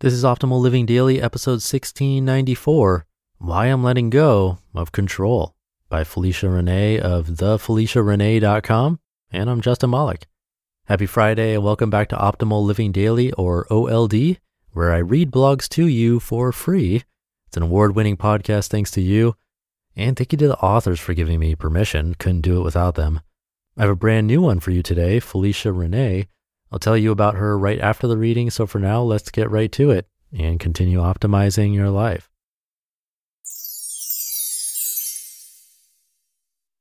This is Optimal Living Daily, episode 1694 Why I'm Letting Go of Control by Felicia Renee of thefeliciarenee.com. And I'm Justin Malik. Happy Friday and welcome back to Optimal Living Daily or OLD, where I read blogs to you for free. It's an award winning podcast thanks to you. And thank you to the authors for giving me permission. Couldn't do it without them. I have a brand new one for you today, Felicia Renee I'll tell you about her right after the reading. So for now, let's get right to it and continue optimizing your life.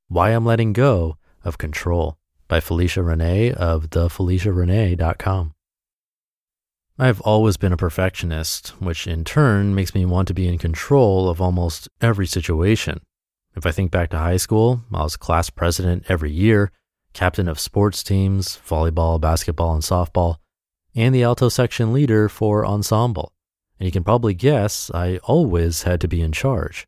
Why I'm Letting Go of Control by Felicia Renee of thefeliciarenee.com. I've always been a perfectionist, which in turn makes me want to be in control of almost every situation. If I think back to high school, I was class president every year captain of sports teams, volleyball, basketball, and softball, and the alto section leader for ensemble. And you can probably guess I always had to be in charge.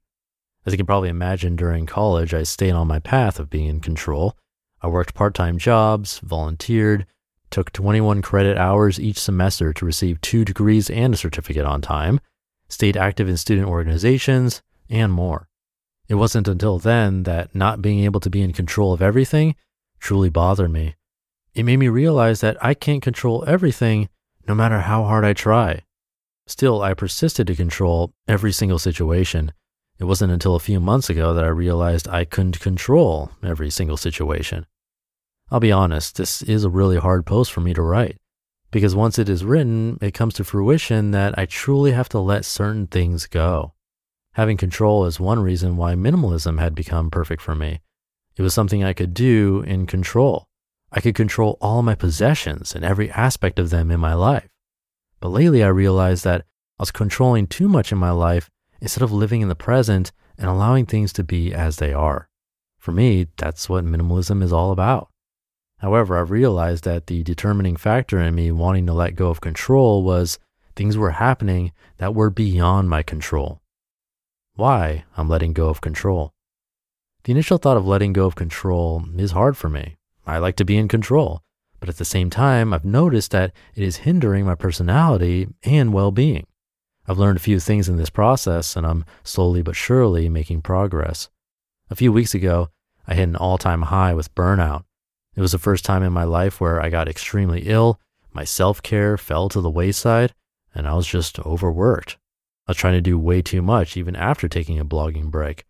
As you can probably imagine, during college, I stayed on my path of being in control. I worked part time jobs, volunteered, took 21 credit hours each semester to receive two degrees and a certificate on time, stayed active in student organizations, and more. It wasn't until then that not being able to be in control of everything truly bothered me. It made me realize that I can't control everything no matter how hard I try. Still, I persisted to control every single situation. It wasn't until a few months ago that I realized I couldn't control every single situation. I'll be honest, this is a really hard post for me to write because once it is written, it comes to fruition that I truly have to let certain things go. Having control is one reason why minimalism had become perfect for me. It was something I could do in control. I could control all my possessions and every aspect of them in my life. But lately I realized that I was controlling too much in my life instead of living in the present and allowing things to be as they are. For me, that's what minimalism is all about. However, I've realized that the determining factor in me wanting to let go of control was things were happening that were beyond my control. Why I'm letting go of control. The initial thought of letting go of control is hard for me. I like to be in control, but at the same time, I've noticed that it is hindering my personality and well being. I've learned a few things in this process, and I'm slowly but surely making progress. A few weeks ago, I hit an all time high with burnout. It was the first time in my life where I got extremely ill, my self care fell to the wayside, and I was just overworked. I was trying to do way too much even after taking a blogging break.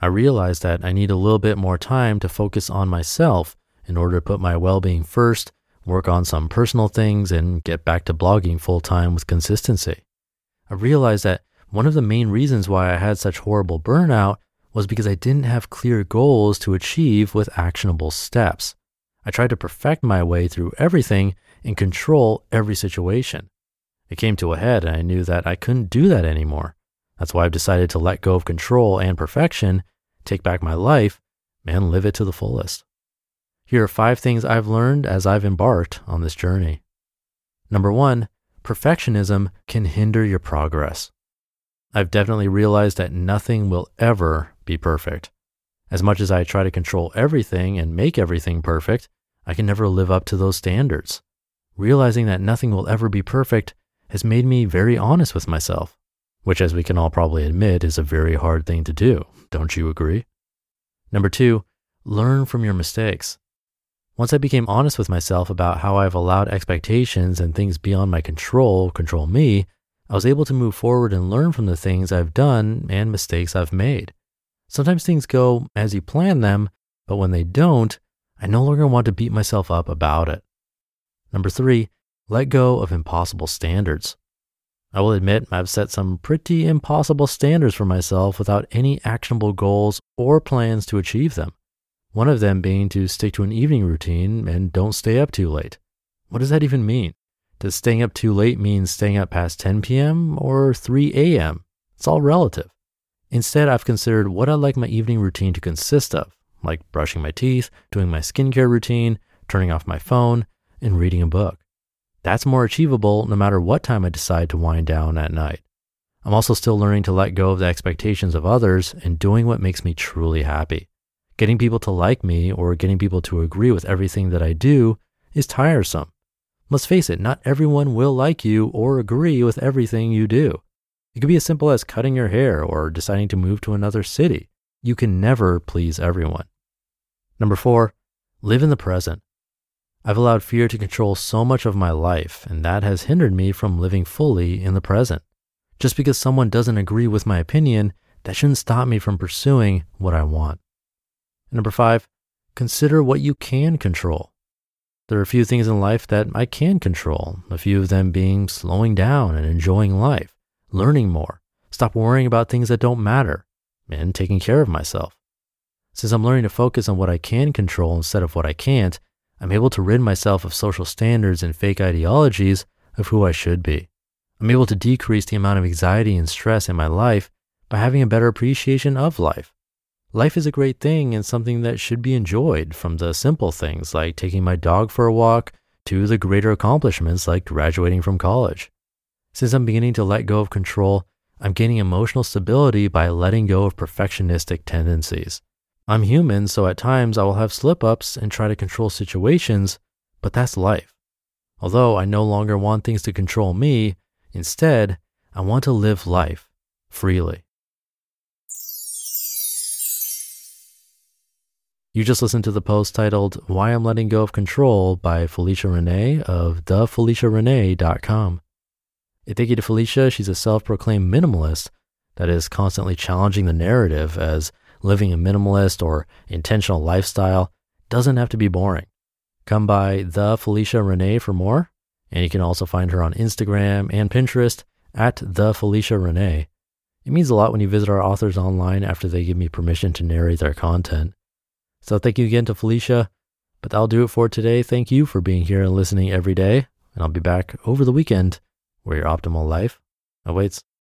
I realized that I need a little bit more time to focus on myself in order to put my well being first, work on some personal things, and get back to blogging full time with consistency. I realized that one of the main reasons why I had such horrible burnout was because I didn't have clear goals to achieve with actionable steps. I tried to perfect my way through everything and control every situation. It came to a head, and I knew that I couldn't do that anymore. That's why I've decided to let go of control and perfection, take back my life, and live it to the fullest. Here are five things I've learned as I've embarked on this journey. Number one, perfectionism can hinder your progress. I've definitely realized that nothing will ever be perfect. As much as I try to control everything and make everything perfect, I can never live up to those standards. Realizing that nothing will ever be perfect has made me very honest with myself which, as we can all probably admit, is a very hard thing to do. Don't you agree? Number two, learn from your mistakes. Once I became honest with myself about how I've allowed expectations and things beyond my control control me, I was able to move forward and learn from the things I've done and mistakes I've made. Sometimes things go as you plan them, but when they don't, I no longer want to beat myself up about it. Number three, let go of impossible standards. I will admit I've set some pretty impossible standards for myself without any actionable goals or plans to achieve them. One of them being to stick to an evening routine and don't stay up too late. What does that even mean? Does staying up too late mean staying up past 10 p.m. or 3 a.m.? It's all relative. Instead, I've considered what I'd like my evening routine to consist of, like brushing my teeth, doing my skincare routine, turning off my phone, and reading a book. That's more achievable no matter what time I decide to wind down at night. I'm also still learning to let go of the expectations of others and doing what makes me truly happy. Getting people to like me or getting people to agree with everything that I do is tiresome. Let's face it, not everyone will like you or agree with everything you do. It could be as simple as cutting your hair or deciding to move to another city. You can never please everyone. Number four, live in the present. I've allowed fear to control so much of my life, and that has hindered me from living fully in the present. Just because someone doesn't agree with my opinion, that shouldn't stop me from pursuing what I want. Number five, consider what you can control. There are a few things in life that I can control, a few of them being slowing down and enjoying life, learning more, stop worrying about things that don't matter, and taking care of myself. Since I'm learning to focus on what I can control instead of what I can't, I'm able to rid myself of social standards and fake ideologies of who I should be. I'm able to decrease the amount of anxiety and stress in my life by having a better appreciation of life. Life is a great thing and something that should be enjoyed from the simple things like taking my dog for a walk to the greater accomplishments like graduating from college. Since I'm beginning to let go of control, I'm gaining emotional stability by letting go of perfectionistic tendencies. I'm human, so at times I will have slip ups and try to control situations, but that's life. Although I no longer want things to control me, instead, I want to live life freely. You just listened to the post titled Why I'm Letting Go of Control by Felicia Renee of thefeliciarenee.com. A thank you to Felicia. She's a self proclaimed minimalist that is constantly challenging the narrative as living a minimalist or intentional lifestyle doesn't have to be boring. Come by the Felicia Renee for more, and you can also find her on Instagram and Pinterest at the Felicia Renee. It means a lot when you visit our authors online after they give me permission to narrate their content. So thank you again to Felicia. But that'll do it for today. Thank you for being here and listening every day. And I'll be back over the weekend where your optimal life awaits.